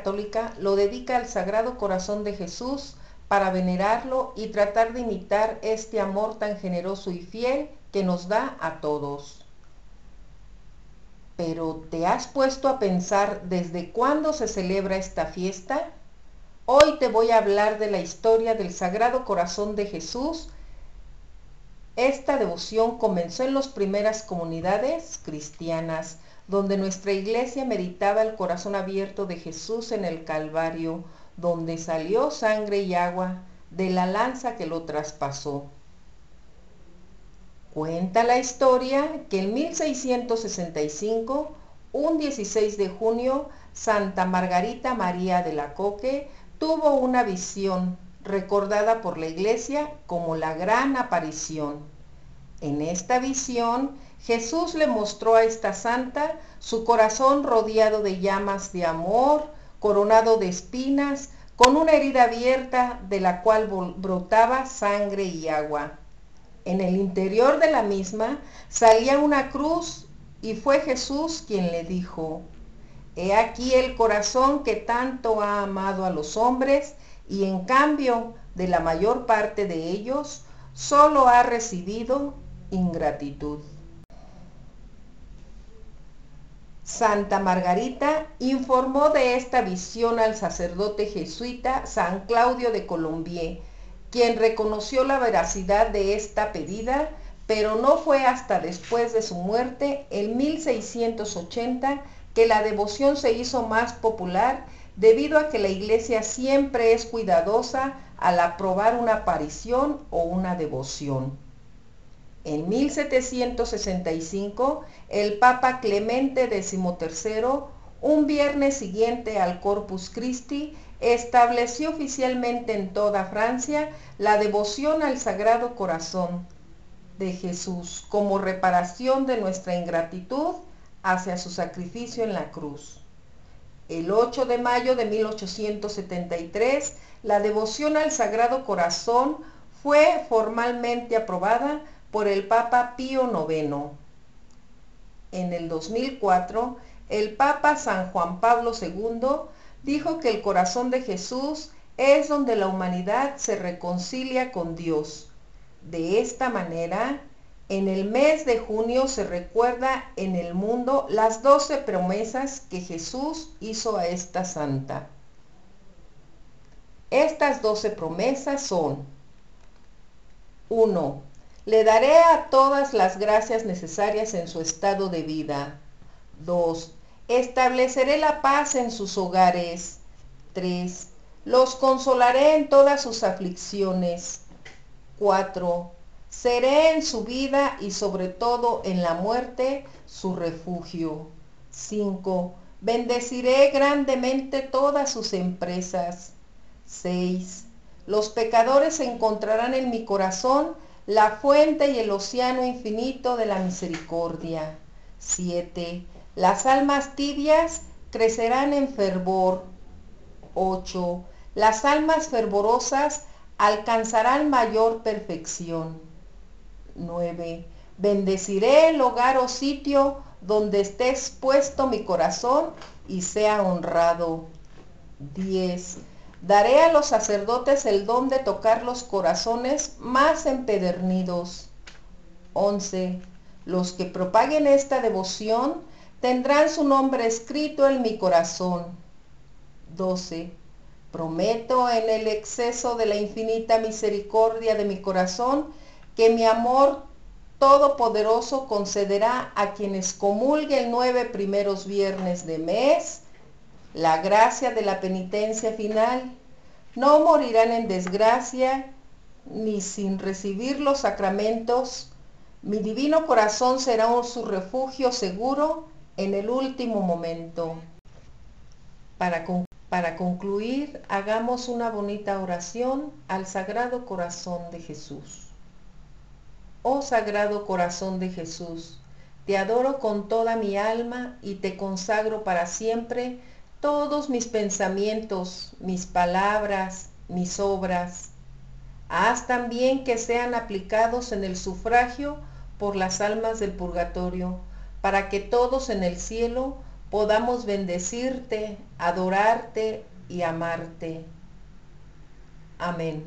Católica lo dedica al Sagrado Corazón de Jesús para venerarlo y tratar de imitar este amor tan generoso y fiel que nos da a todos. Pero ¿te has puesto a pensar desde cuándo se celebra esta fiesta? Hoy te voy a hablar de la historia del Sagrado Corazón de Jesús. Esta devoción comenzó en las primeras comunidades cristianas, donde nuestra iglesia meditaba el corazón abierto de Jesús en el Calvario, donde salió sangre y agua de la lanza que lo traspasó. Cuenta la historia que en 1665, un 16 de junio, Santa Margarita María de la Coque tuvo una visión recordada por la iglesia como la gran aparición. En esta visión, Jesús le mostró a esta santa su corazón rodeado de llamas de amor, coronado de espinas, con una herida abierta de la cual brotaba sangre y agua. En el interior de la misma salía una cruz y fue Jesús quien le dijo, He aquí el corazón que tanto ha amado a los hombres y en cambio de la mayor parte de ellos solo ha recibido ingratitud. Santa Margarita informó de esta visión al sacerdote jesuita San Claudio de Colombier, quien reconoció la veracidad de esta pedida, pero no fue hasta después de su muerte, en 1680, que la devoción se hizo más popular debido a que la iglesia siempre es cuidadosa al aprobar una aparición o una devoción. En 1765, el Papa Clemente XIII, un viernes siguiente al Corpus Christi, estableció oficialmente en toda Francia la devoción al Sagrado Corazón de Jesús como reparación de nuestra ingratitud hacia su sacrificio en la cruz. El 8 de mayo de 1873, la devoción al Sagrado Corazón fue formalmente aprobada por el Papa Pío IX. En el 2004, el Papa San Juan Pablo II dijo que el corazón de Jesús es donde la humanidad se reconcilia con Dios. De esta manera, en el mes de junio se recuerda en el mundo las doce promesas que Jesús hizo a esta santa. Estas doce promesas son 1. Le daré a todas las gracias necesarias en su estado de vida. 2. Estableceré la paz en sus hogares. 3. Los consolaré en todas sus aflicciones. 4. Seré en su vida y sobre todo en la muerte su refugio. 5. Bendeciré grandemente todas sus empresas. 6. Los pecadores encontrarán en mi corazón la fuente y el océano infinito de la misericordia. 7. Las almas tibias crecerán en fervor. 8. Las almas fervorosas alcanzarán mayor perfección. 9. Bendeciré el hogar o sitio donde esté expuesto mi corazón y sea honrado. 10. Daré a los sacerdotes el don de tocar los corazones más empedernidos. 11. Los que propaguen esta devoción tendrán su nombre escrito en mi corazón. 12. Prometo en el exceso de la infinita misericordia de mi corazón que mi amor todopoderoso concederá a quienes comulguen nueve primeros viernes de mes la gracia de la penitencia final, no morirán en desgracia ni sin recibir los sacramentos. Mi divino corazón será su refugio seguro en el último momento. Para, para concluir, hagamos una bonita oración al Sagrado Corazón de Jesús. Oh Sagrado Corazón de Jesús, te adoro con toda mi alma y te consagro para siempre todos mis pensamientos, mis palabras, mis obras. Haz también que sean aplicados en el sufragio por las almas del purgatorio, para que todos en el cielo podamos bendecirte, adorarte y amarte. Amén.